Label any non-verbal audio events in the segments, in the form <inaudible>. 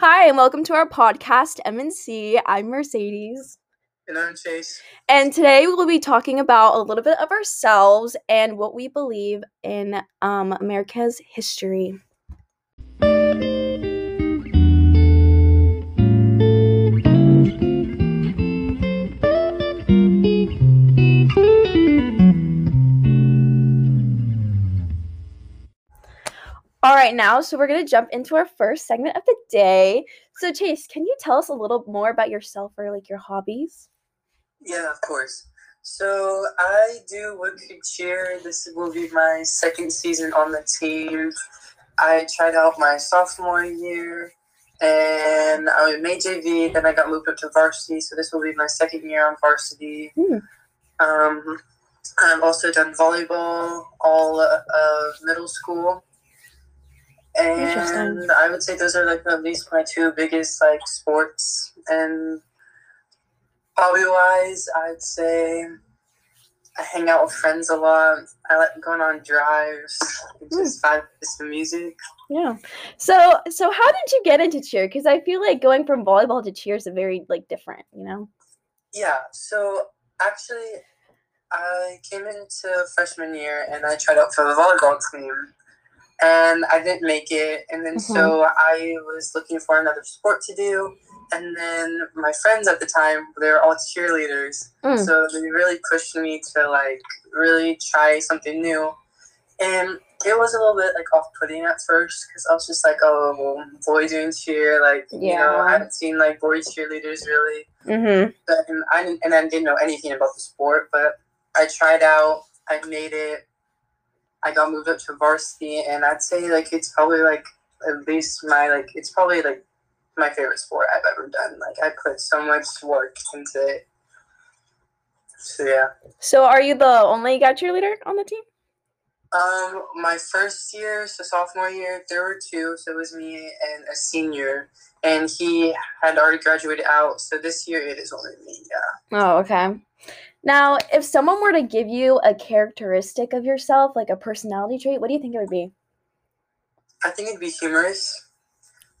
Hi, and welcome to our podcast, MNC. I'm Mercedes. And I'm Chase. And today we'll be talking about a little bit of ourselves and what we believe in um, America's history. Right, now, so we're going to jump into our first segment of the day. So, Chase, can you tell us a little more about yourself or like your hobbies? Yeah, of course. So, I do woodpeck cheer. This will be my second season on the team. I tried out my sophomore year and I made JV, then I got moved up to varsity. So, this will be my second year on varsity. Hmm. Um, I've also done volleyball all of middle school. And I would say those are like at least my two biggest like sports and hobby wise, I'd say I hang out with friends a lot. I like going on drives. It's hmm. just five minutes to music. Yeah. So, so how did you get into cheer? Because I feel like going from volleyball to cheer is a very like different, you know. Yeah. So actually, I came into freshman year and I tried out for the volleyball team, and I didn't make it. And then so I was looking for another sport to do. And then my friends at the time, they were all cheerleaders. Mm. So they really pushed me to like really try something new. And it was a little bit like off putting at first because I was just like, oh, well, boy doing cheer. Like, you know, I haven't seen like boy cheerleaders really. Mm-hmm. But, and I didn't, and I didn't know anything about the sport, but I tried out. I made it. I got moved up to varsity, and I'd say like it's probably like at least my like it's probably like my favorite sport I've ever done. Like I put so much work into it. So yeah. So, are you the only guy cheerleader on the team? Um, my first year, so sophomore year, there were two. So it was me and a senior, and he had already graduated out. So this year it is only me. Yeah. Oh, okay. Now, if someone were to give you a characteristic of yourself, like a personality trait, what do you think it would be? I think it'd be humorous.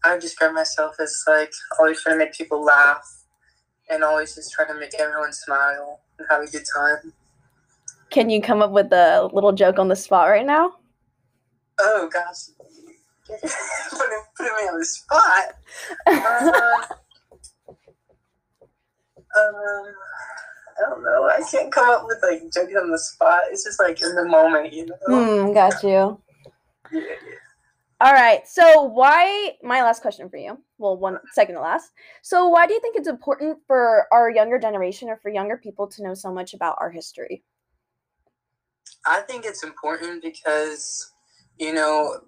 I would describe myself as like always trying to make people laugh and always just trying to make everyone smile and have a good time. Can you come up with a little joke on the spot right now? Oh gosh. <laughs> putting, putting me on the spot. Uh, <laughs> um, I don't know. I can't come up with like jokes on the spot. It's just like in the moment, you know. Hmm, got you. Yeah, yeah. All right. So, why? My last question for you. Well, one second to last. So, why do you think it's important for our younger generation or for younger people to know so much about our history? I think it's important because, you know,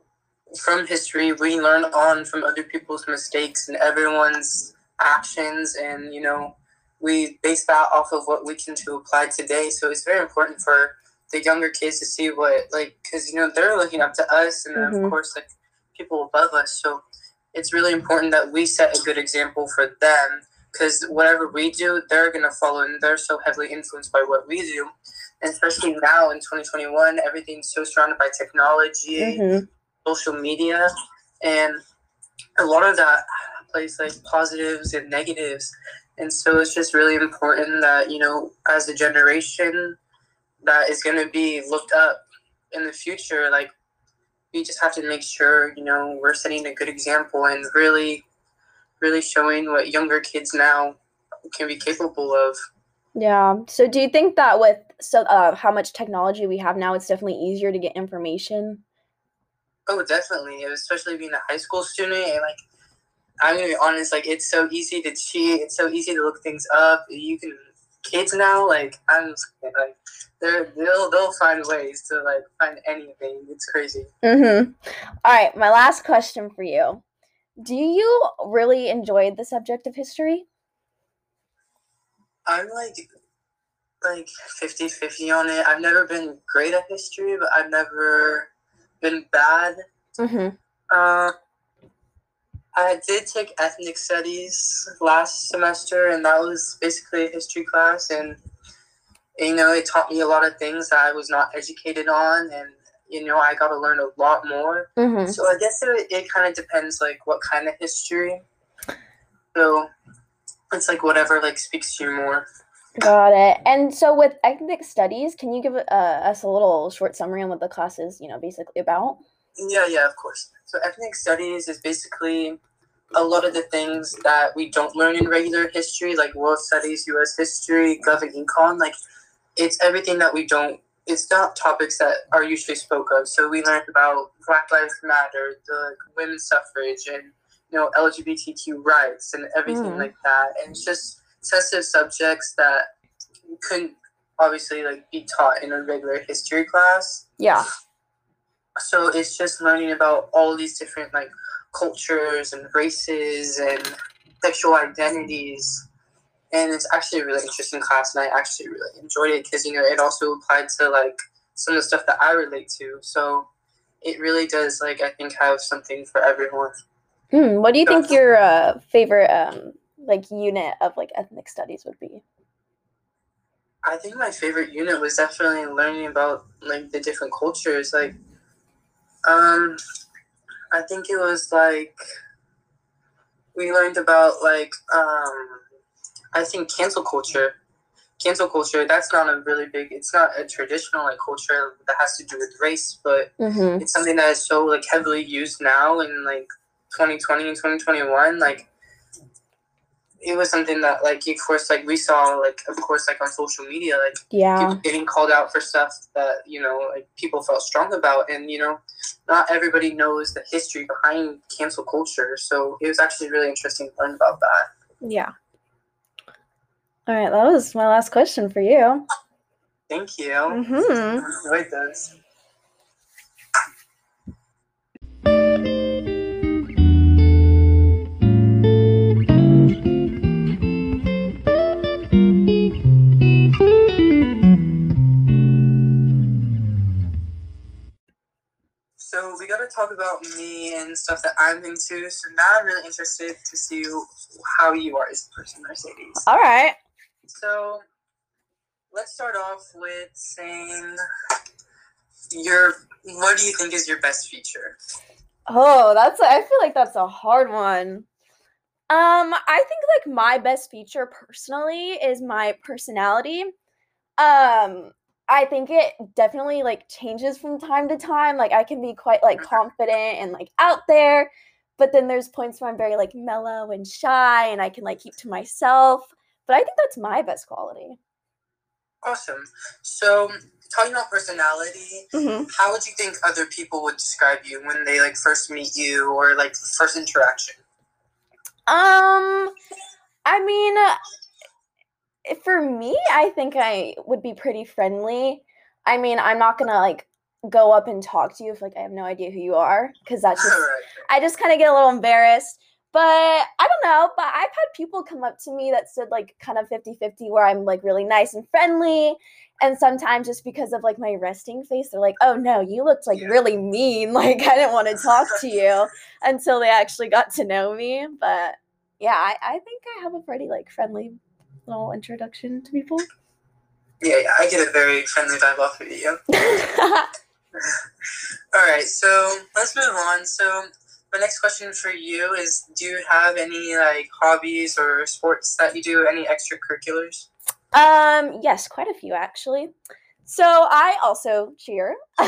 from history, we learn on from other people's mistakes and everyone's actions, and, you know, we base that off of what we can to apply today. So it's very important for the younger kids to see what, like, because, you know, they're looking up to us, and Mhm. of course, like, people above us. So it's really important that we set a good example for them because whatever we do, they're going to follow, and they're so heavily influenced by what we do and especially now in 2021 everything's so surrounded by technology Mm-hmm. social media and a lot of that plays like positives and negatives and so it's just really important that you know as a generation that is going to be looked up in the future like we just have to make sure you know we're setting a good example and really really showing what younger kids now can be capable of Yeah. So, do you think that with so uh, how much technology we have now, it's definitely easier to get information? Oh, definitely. Especially being a high school student and like I'm gonna be honest, like it's so easy to cheat, it's so easy to look things up. You can kids now, like I'm like they're they'll they'll find ways to like find anything. It's crazy. Mm-hmm. All right. My last question for you: Do you really enjoy the subject of history? I'm like like 50-50 on it. I've never been great at history, but I've never been bad. Mm-hmm. Uh I did take ethnic studies last semester, and that was basically a history class. And you know, it taught me a lot of things that I was not educated on, and you know, I got to learn a lot more. Mm-hmm. So I guess it, it kind of depends, like what kind of history. So it's like whatever like speaks to you more. Got it. And so with ethnic studies, can you give uh, us a little short summary on what the class is, you know, basically about? Yeah, yeah, of course. So ethnic studies is basically a lot of the things that we don't learn in regular history, like world studies, U.S. history, Gov and Econ. Like, it's everything that we don't. It's not topics that are usually spoke of. So we learned about Black Lives Matter, the women's suffrage, and you know LGBTQ rights and everything Mm. like that. And it's just sensitive subjects that couldn't obviously like be taught in a regular history class Yeah. So it's just learning about all these different like cultures and races and sexual identities and it's actually a really interesting class and i actually really enjoyed it because you know it also applied to like some of the stuff that i relate to so it really does like i think have something for everyone Hmm. What do you think your uh, favorite um like unit of like ethnic studies would be? i think my favorite unit was definitely learning about like the different cultures like um i think it was like we learned about like um i think cancel culture cancel culture that's not a really big it's not a traditional like culture that has to do with race but Mm-hmm. it's something that is so like heavily used now in like 2020 and 2021 like it was something that like of course like we saw like of course like on social media like Yeah. people getting called out for stuff that you know like people felt strong about and you know not everybody knows the history behind cancel culture so it was actually really interesting to learn about that Yeah. All right, that was my last question for you. thank you Mm-hmm. I enjoyed this talk about me and stuff that I'm into. So now I'm really interested to see how you are as a person, Mercedes. All right. So let's start off with saying your what do you think is your best feature? Oh, that's I feel like that's a hard one. Um, I think like my best feature personally is my personality. Um, I think it definitely like changes from time to time. Like I can be quite like confident and like out there, but then there's points where I'm very like mellow and shy and I can like keep to myself. But I think that's my best quality. Awesome. So talking about personality, Mm-hmm. how would you think other people would describe you when they like first meet you or like first interaction? Um, I mean, Eh, for me, I think I would be pretty friendly. I mean, I'm not gonna like go up and talk to you if like I have no idea who you are, because that's just. I just kind of get a little embarrassed. But I don't know, but I've had people come up to me that said like kind of 50-50 where I'm like really nice and friendly. And sometimes just because of like my resting face, they're like, oh no, you looked like Yeah. really mean. <laughs> Like I didn't want to talk to you <laughs> until they actually got to know me. But yeah, I, I think I have a pretty like friendly little introduction to people. Yeah, yeah, I get a very friendly vibe off of you. <laughs> All right, so let's move on. So my next question for you is: Do you have any like hobbies or sports that you do? Any extracurriculars? Um, yes, quite a few actually. So I also cheer <laughs>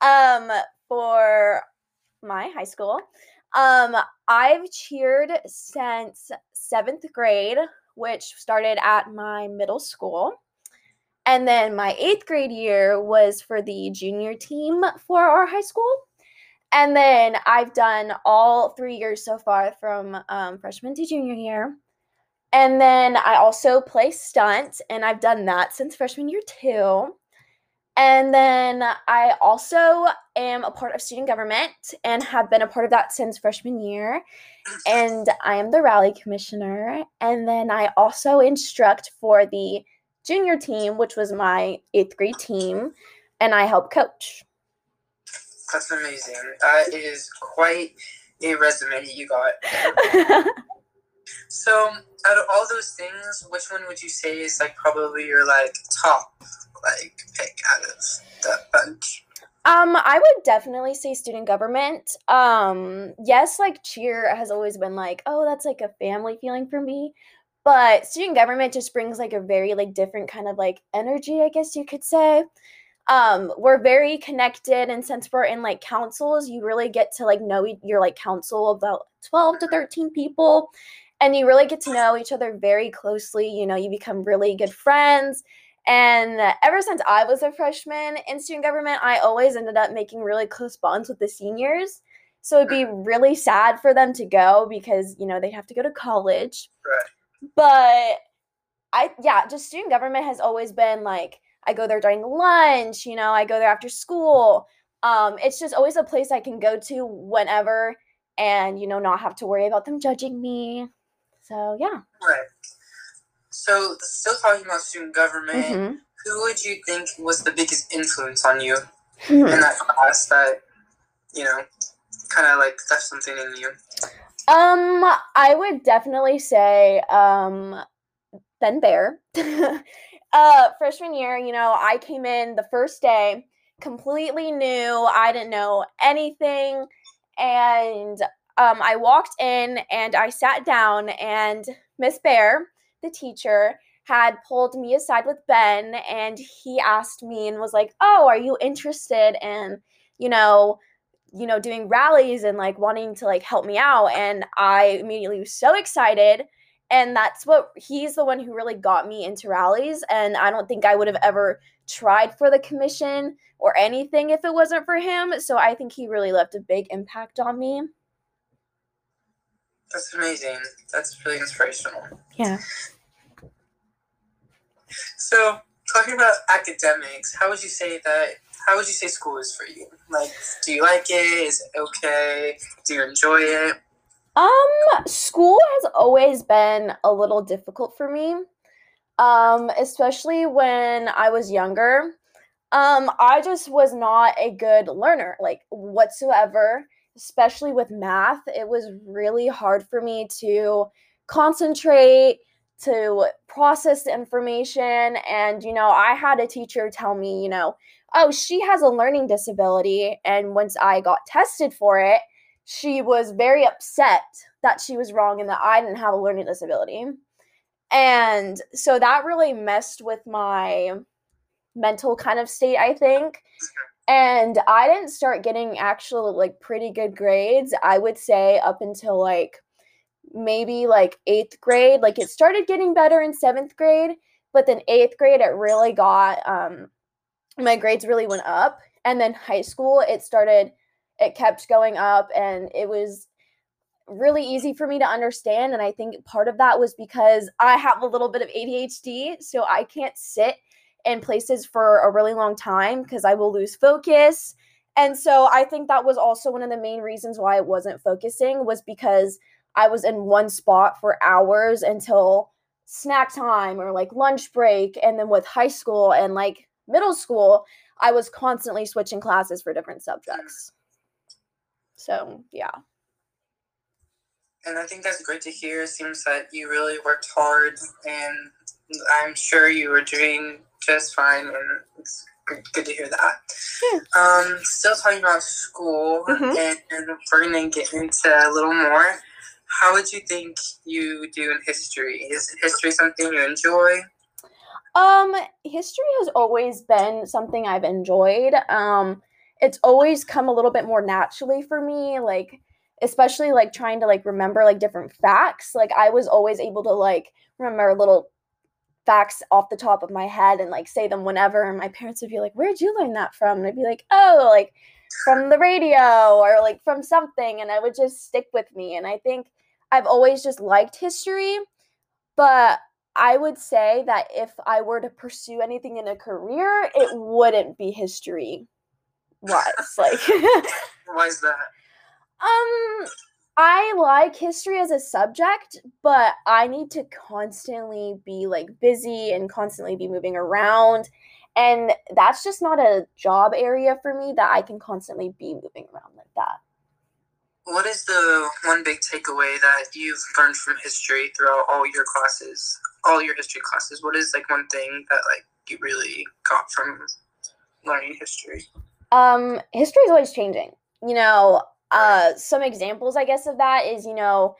um for my high school. Um I've cheered since 7th grade, which started at my middle school. And then my 8th grade year was for the junior team for our high school. And then I've done all 3 years so far from um, freshman to junior year. And then I also play stunt, and I've done that since freshman year too. And then I also am a part of student government and have been a part of that since freshman year. And I am the rally commissioner. And then I also instruct for the junior team, which was my eighth grade team, and I help coach. That's amazing. That is quite a resume you got. <laughs> So, out of all those things, which one would you say is like probably your like top like pick out of that bunch? Um, I would definitely say student government. Um, yes, like cheer has always been like, oh, that's like a family feeling for me. But student government just brings like a very like different kind of like energy, I guess you could say. Um, we're very connected and since we're in like councils, you really get to like know your like council about 12 to 13 people and you really get to know each other very closely. You know, you become really good friends and ever since I was a freshman in student government, I always ended up making really close bonds with the seniors. So it'd be really sad for them to go because, you know, they'd have to go to college. Right. But I, yeah, just student government has always been like, I go there during lunch, you know, I go there after school. Um, it's just always a place I can go to whenever and, you know, not have to worry about them judging me. So, yeah. Right. So, still talking about student government, mm-hmm. who would you think was the biggest influence on you hmm. in that class that, you know, kind of like left something in you? Um, I would definitely say um, Ben Bear. <laughs> uh, freshman year, you know, I came in the first day completely new. I didn't know anything. And um, I walked in and I sat down, and Miss Bear the teacher had pulled me aside with Ben and he asked me and was like, "Oh, are you interested in, you know, you know, doing rallies and like wanting to like help me out?" And I immediately was so excited. And that's what he's the one who really got me into rallies. And I don't think I would have ever tried for the commission or anything if it wasn't for him. So I think he really left a big impact on me. That's amazing. That's really inspirational. Yeah. So, talking about academics, how would you say that? How would you say school is for you? Like, do you like it? Is it okay? Do you enjoy it? Um, school has always been a little difficult for me. Um, especially when I was younger. Um, I just was not a good learner, like whatsoever, especially with math. It was really hard for me to concentrate to process the information. And, you know, I had a teacher tell me, you know, oh, she has a learning disability. And once I got tested for it, she was very upset that she was wrong and that I didn't have a learning disability. And so that really messed with my mental kind of state, I think. And I didn't start getting actual like pretty good grades, I would say, up until like maybe like eighth grade. Like it started getting better in seventh grade, but then eighth grade, it really got, um, my grades really went up. And then high school, it started, it kept going up and it was really easy for me to understand. And I think part of that was because I have a little bit of ADHD. So I can't sit in places for a really long time because I will lose focus. And so I think that was also one of the main reasons why I wasn't focusing was because I was in one spot for hours until snack time or like lunch break. And then with high school and like middle school, I was constantly switching classes for different subjects. So, yeah. And I think that's great to hear. It seems that you really worked hard, and I'm sure you were doing just fine, and it's good, to hear that. Yeah. Um, still talking about school, mm-hmm. and, and we're going to get into a little more how would you think you do in history? Is history something you enjoy? Um, history has always been something I've enjoyed. Um, it's always come a little bit more naturally for me, like especially like trying to like remember like different facts. Like I was always able to like remember little facts off the top of my head and like say them whenever and my parents would be like, "Where'd you learn that from?" And I'd be like, "Oh, like from the radio or like from something." And I would just stick with me. And I think I've always just liked history, but I would say that if I were to pursue anything in a career, it wouldn't be history wise. like <laughs> why is that? Um I like history as a subject, but I need to constantly be like busy and constantly be moving around. And that's just not a job area for me that I can constantly be moving around like that. What is the one big takeaway that you've learned from history throughout all your classes, all your history classes? What is like one thing that like you really got from learning history? Um, history is always changing. You know, uh, some examples, I guess, of that is, you know,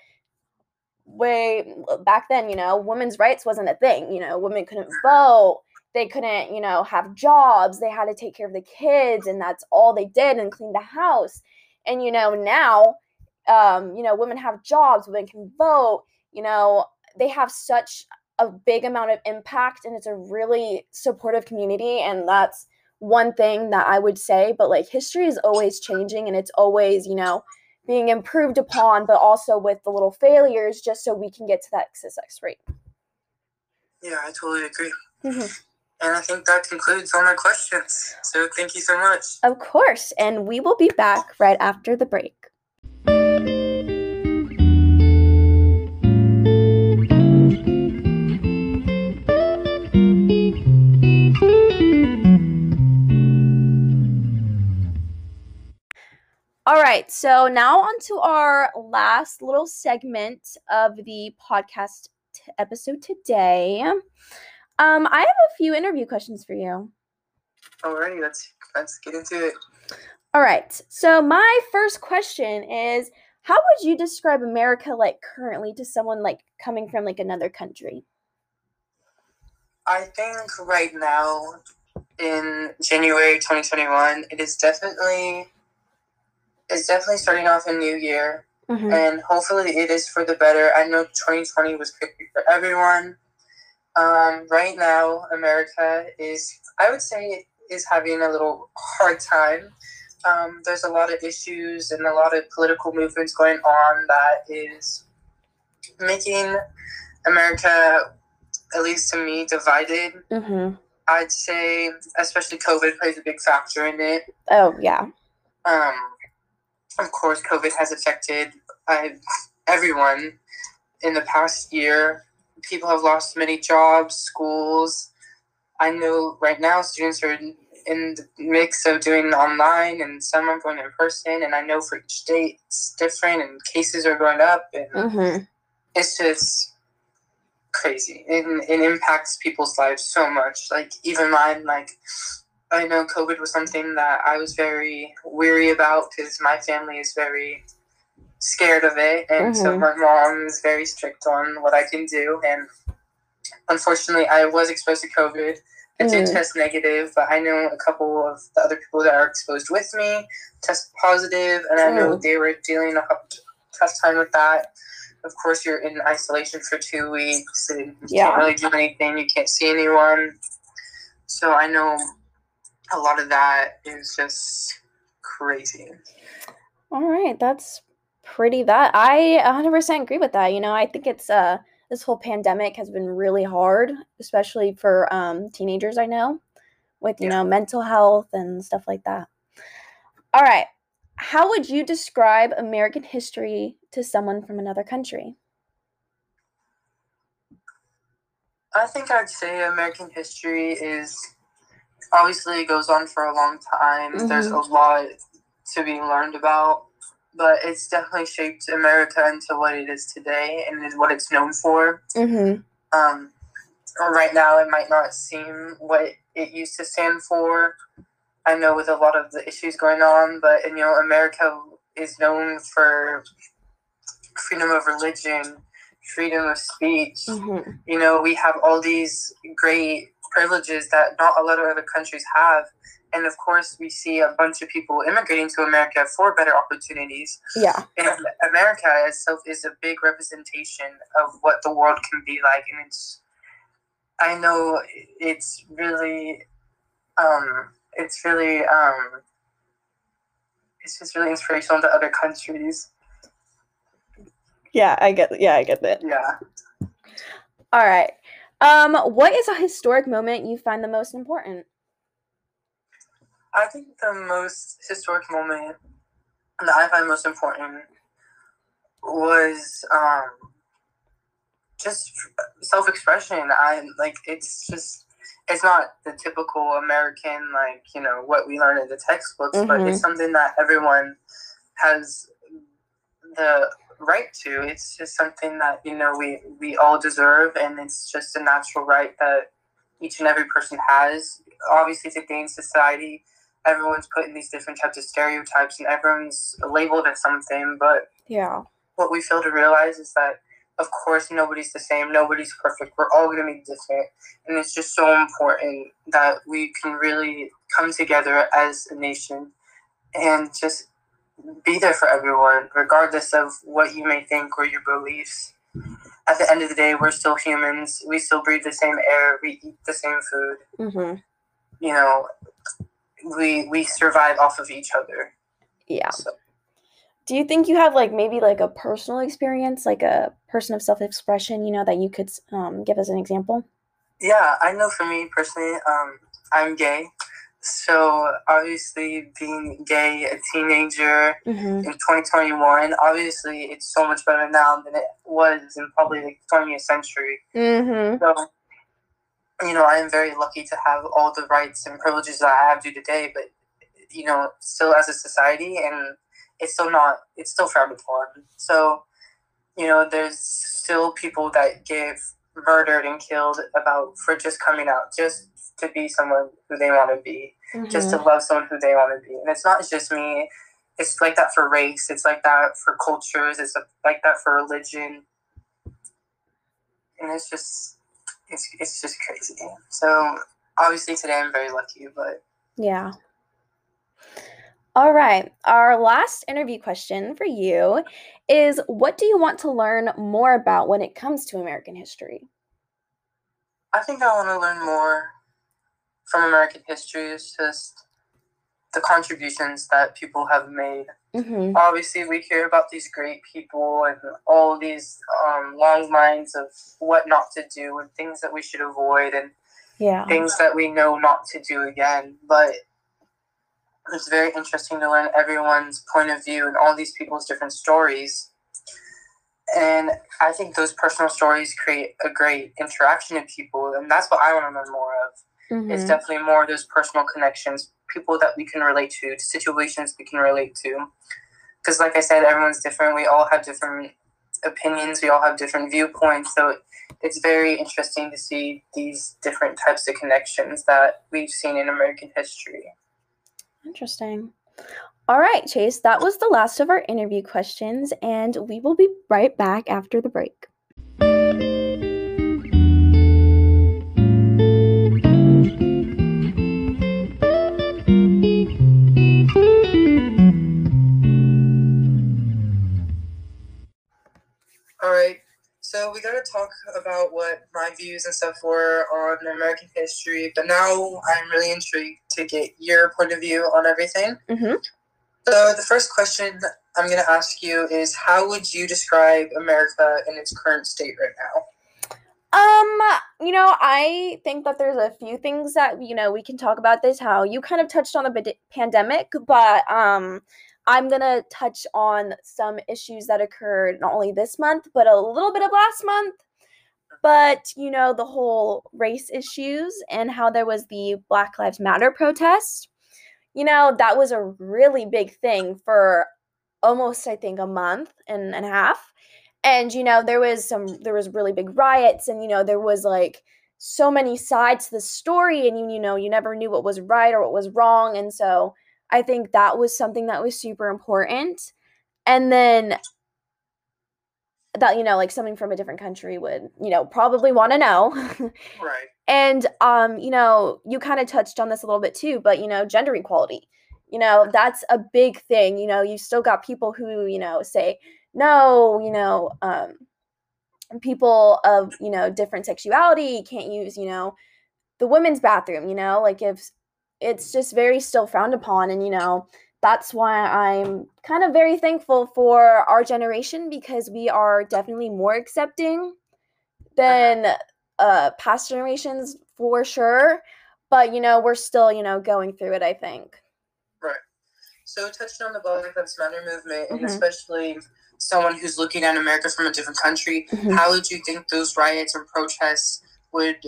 way back then, you know, women's rights wasn't a thing. You know, women couldn't vote. They couldn't, you know, have jobs. They had to take care of the kids, and that's all they did and clean the house. And you know, now, um, you know, women have jobs. Women can vote. You know, they have such a big amount of impact, and it's a really supportive community, and that's one thing that I would say, but like history is always changing and it's always, you know, being improved upon, but also with the little failures just so we can get to that success rate. Yeah, I totally agree. Mm-hmm. And I think that concludes all my questions. So thank you so much. Of course. And we will be back right after the break. All right, so now on to our last little segment of the podcast t- episode today. Um, I have a few interview questions for you. Alrighty, let's let's get into it. All right, so my first question is, how would you describe America like currently to someone like coming from like another country? I think right now, in January 2021, it is definitely it's definitely starting off a new year, mm-hmm. and hopefully it is for the better. I know 2020 was crazy for everyone. Um, right now, America is, I would say, is having a little hard time. Um, there's a lot of issues and a lot of political movements going on that is making America, at least to me, divided. Mm-hmm. I'd say, especially COVID plays a big factor in it. Oh yeah. Um, of course, COVID has affected uh, everyone in the past year. People have lost many jobs, schools. I know right now students are in, the mix of doing online and some are going in person. And I know for each state it's different and cases are going up. And mm-hmm. it's just crazy. And it impacts people's lives so much. Like, even mine, like, I know COVID was something that I was very weary about because my family is very scared of it, and mm-hmm. so my mom is very strict on what I can do. And unfortunately, I was exposed to COVID. I mm. did test negative, but I know a couple of the other people that are exposed with me test positive, and I know mm. they were dealing a tough time with that. Of course, you're in isolation for two weeks, and you yeah. can't really do anything. You can't see anyone. So I know a lot of that is just crazy. All right, that's pretty that I 100% agree with that. You know, I think it's uh this whole pandemic has been really hard, especially for um teenagers I know with, you yeah. know, mental health and stuff like that. All right. How would you describe American history to someone from another country? I think I'd say American history is obviously it goes on for a long time. Mm-hmm. There's a lot to be learned about, but it's definitely shaped America into what it is today and is what it's known for. Mm-hmm. Um, right now, it might not seem what it used to stand for. I know with a lot of the issues going on, but you know, America is known for freedom of religion, freedom of speech. Mm-hmm. You know, we have all these great privileges that not a lot of other countries have. And of course, we see a bunch of people immigrating to America for better opportunities. Yeah. And America itself is a big representation of what the world can be like. And it's, I know it's really, um, it's really, um, it's just really inspirational to other countries. Yeah, I get. Yeah, I get that. Yeah. All right. Um, what is a historic moment you find the most important? I think the most historic moment that I find most important was um, just self-expression. I like it's just it's not the typical American like you know what we learn in the textbooks, mm-hmm. but it's mm-hmm. something that everyone has the right to. It's just something that you know we we all deserve, and it's just a natural right that each and every person has. Obviously, today in society, everyone's put in these different types of stereotypes and everyone's labeled as something. But yeah, what we fail to realize is that, of course, nobody's the same. Nobody's perfect. We're all going to be different. And it's just so important that we can really come together as a nation and just be there for everyone, regardless of what you may think or your beliefs. At the end of the day, we're still humans. We still breathe the same air. We eat the same food. mm-hmm. You know, we we survive off of each other. yeah. So, Do you think you have like maybe like a personal experience, like a person of self expression, you know, that you could um, give us an example? yeah, I know for me personally, um, I'm gay. So obviously, being gay, a teenager Mm-hmm. in 2021, obviously it's so much better now than it was in probably the 20th century. Mm-hmm. So, you know, I am very lucky to have all the rights and privileges that I have to today, but, you know, still as a society, and it's still not, it's still frowned upon. So, you know, there's still people that get murdered and killed about for just coming out, just to be someone who they want to be, just to mm-hmm. love someone who they want to be. And it's not just me, it's like that for race, it's like that for cultures, it's like that for religion. And it's just, it's, it's just crazy. So obviously today I'm very lucky, but Yeah. All right. Our last interview question for you is what do you want to learn more about when it comes to American history? I think I want to learn more from American history. It's just the contributions that people have made. Mm-hmm. Obviously, we hear about these great people and all these um, long lines of what not to do and things that we should avoid and Yeah. things that we know not to do again. But it's very interesting to learn everyone's point of view and all these people's different stories. And I think those personal stories create a great interaction in people, and that's what I want to learn more of. It's Mhm. definitely more of those personal connections, people that we can relate to, situations we can relate to. Because, like I said, everyone's different. We all have different opinions. We all have different viewpoints. So it's very interesting to see these different types of connections that we've seen in American history. Interesting. All right, Chase, that was the last of our interview questions, and we will be right back after the break. Talk about what my views and stuff were on American history, but now I'm really intrigued to get your point of view on everything. Mhm. So the first question I'm going to ask you is how would you describe America in its current state right now? Um, you know, I think that there's a few things that you know we can talk about this. How you kind of touched on the pandemic, but um, I'm gonna touch on some issues that occurred not only this month, but a little bit of last month. But you know, the whole race issues and how there was the Black Lives Matter protest. You know, that was a really big thing for almost, I think, a month and, and a half and you know there was some there was really big riots and you know there was like so many sides to the story and you you know you never knew what was right or what was wrong and so i think that was something that was super important and then that you know like something from a different country would you know probably want to know Right. and um you know you kind of touched on this a little bit too but you know gender equality you know that's a big thing you know you still got people who you know say no you know um people of you know different sexuality can't use you know the women's bathroom you know like if it's just very still frowned upon and you know that's why i'm kind of very thankful for our generation because we are definitely more accepting than uh past generations for sure but you know we're still you know going through it i think Right. So touching on the Black Lives Matter movement, and Mhm. especially someone who's looking at America from a different country, Mhm. how would you think those riots and protests would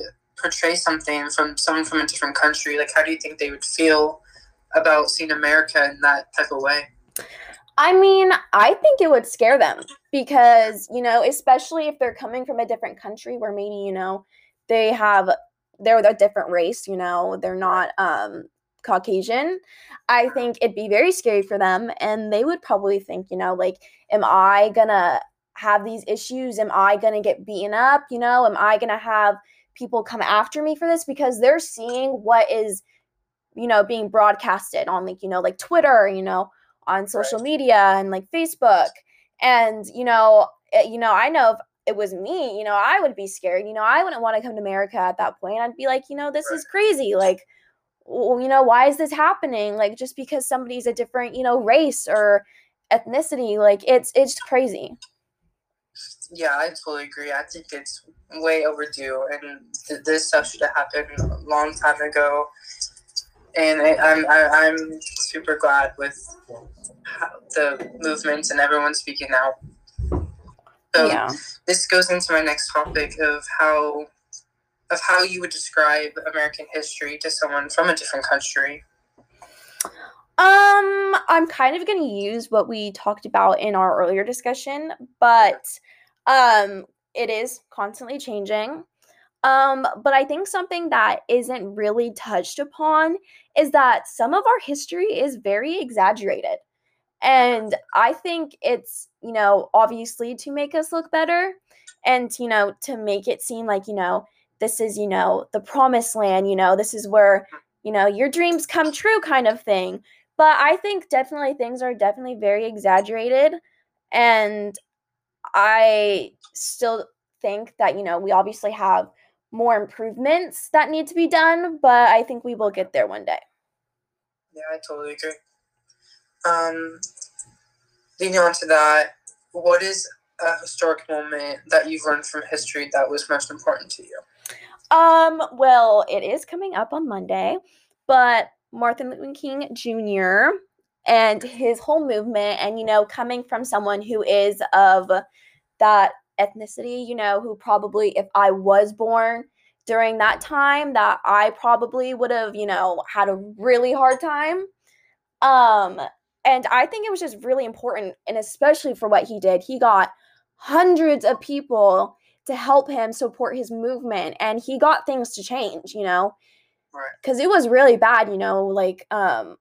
portray something from someone from a different country? Like, how do you think they would feel about seeing America in that type of way? I mean, I think it would scare them because, you know, especially if they're coming from a different country where maybe, you know, they have they're a different race, you know, they're not um Caucasian, I think it'd be very scary for them. And they would probably think, you know, like, am I gonna have these issues? Am I gonna get beaten up? You know, am I gonna have people come after me for this? Because they're seeing what is, you know, being broadcasted on like, you know, like Twitter, you know, on social right. media and like Facebook. And, you know, eh, you know, I know if it was me, you know, I would be scared. You know, I wouldn't want to come to America at that point. I'd be like, you know, this right. is crazy. Like, well, you know, why is this happening? Like, just because somebody's a different, you know, race or ethnicity, like it's it's crazy. Yeah, I totally agree. I think it's way overdue, and th- this stuff should have happened a long time ago. And I, I'm I, am i am super glad with the movements and everyone speaking out. So yeah. this goes into my next topic of how of how you would describe American history to someone from a different country. Um, I'm kind of going to use what we talked about in our earlier discussion, but um it is constantly changing. Um, but I think something that isn't really touched upon is that some of our history is very exaggerated. And I think it's, you know, obviously to make us look better and, you know, to make it seem like, you know, this is, you know, the promised land, you know, this is where, you know, your dreams come true kind of thing. But I think definitely things are definitely very exaggerated. And I still think that, you know, we obviously have more improvements that need to be done, but I think we will get there one day. Yeah, I totally agree. Um, leading on to that, what is a historic moment that you've learned from history that was most important to you? Um, well, it is coming up on Monday, but Martin Luther King Jr. and his whole movement, and you know, coming from someone who is of that ethnicity, you know, who probably, if I was born during that time, that I probably would have, you know, had a really hard time. Um, and I think it was just really important, and especially for what he did. He got hundreds of people to help him support his movement, and he got things to change, you know, because it was really bad, you know, like um,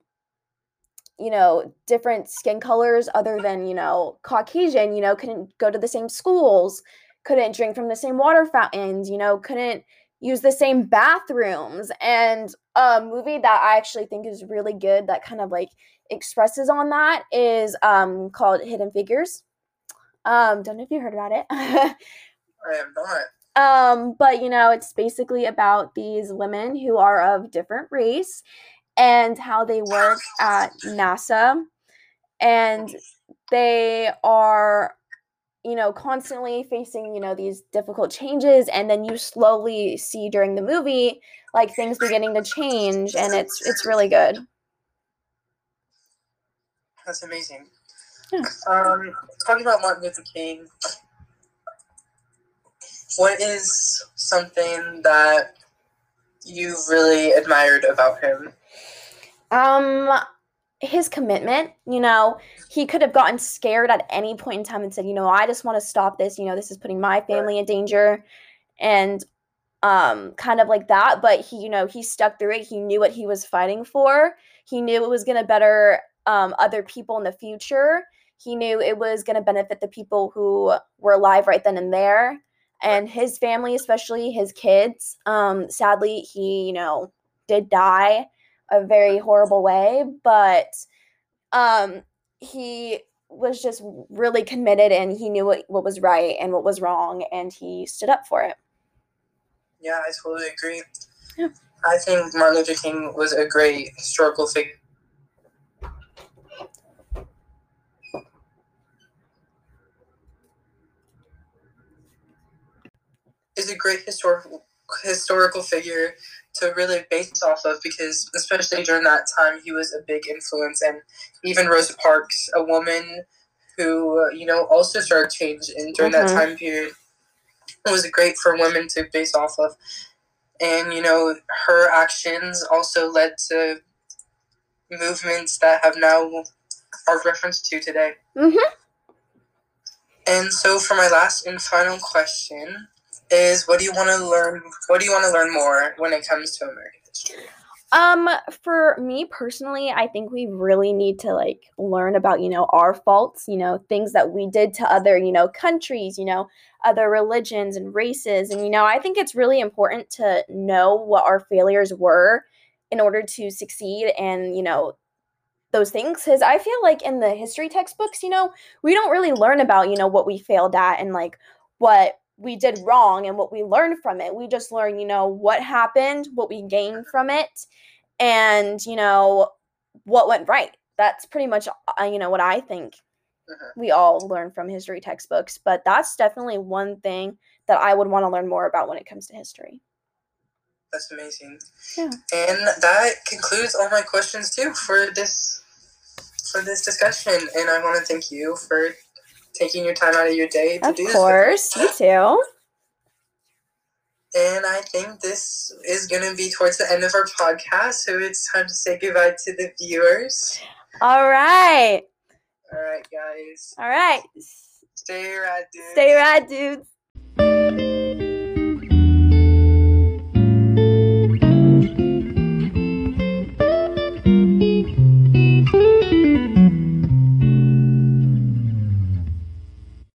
you know, different skin colors other than you know Caucasian, you know, couldn't go to the same schools, couldn't drink from the same water fountains, you know, couldn't use the same bathrooms and a movie that i actually think is really good that kind of like expresses on that is um called hidden figures. Um don't know if you heard about it. <laughs> I am not um but you know it's basically about these women who are of different race and how they work at nasa and they are you know, constantly facing, you know, these difficult changes and then you slowly see during the movie like things beginning to change and it's it's really good. That's amazing. Yeah. Um talking about Martin Luther King, what is something that you've really admired about him? Um his commitment, you know, he could have gotten scared at any point in time and said, you know, I just want to stop this. You know, this is putting my family in danger and um kind of like that, but he, you know, he stuck through it. He knew what he was fighting for. He knew it was going to better um other people in the future. He knew it was going to benefit the people who were alive right then and there and his family, especially his kids. Um sadly, he, you know, did die a very horrible way, but um he was just really committed and he knew what, what was right and what was wrong and he stood up for it. Yeah, I totally agree. Yeah. I think Martin Luther King was a great historical figure. Is a great historical historical figure to really base off of because especially during that time he was a big influence and even Rosa Parks, a woman who you know also started change in during mm-hmm. that time period, was great for women to base off of, and you know her actions also led to movements that have now are referenced to today. Mm-hmm. And so for my last and final question, is what do you want to learn? What do you want to learn more when it comes to American history? Um, for me personally, I think we really need to like learn about, you know, our faults, you know, things that we did to other, you know, countries, you know, other religions and races. And, you know, I think it's really important to know what our failures were in order to succeed and, you know, those things. Cause I feel like in the history textbooks, you know, we don't really learn about, you know, what we failed at and like what we did wrong and what we learned from it. We just learn, you know, what happened, what we gained from it, and, you know, what went right. That's pretty much, uh, you know, what I think Mhm. we all learn from history textbooks. But that's definitely one thing that I would want to learn more about when it comes to history. That's amazing. Yeah. And that concludes all my questions too for this for this discussion. And I want to thank you for taking your time out of your day to Of do this. Of course, you too. And I think this is going to be towards the end of our podcast, so it's time to say goodbye to the viewers. All right. All right, guys. All right. Stay rad, dudes. Stay rad, dudes.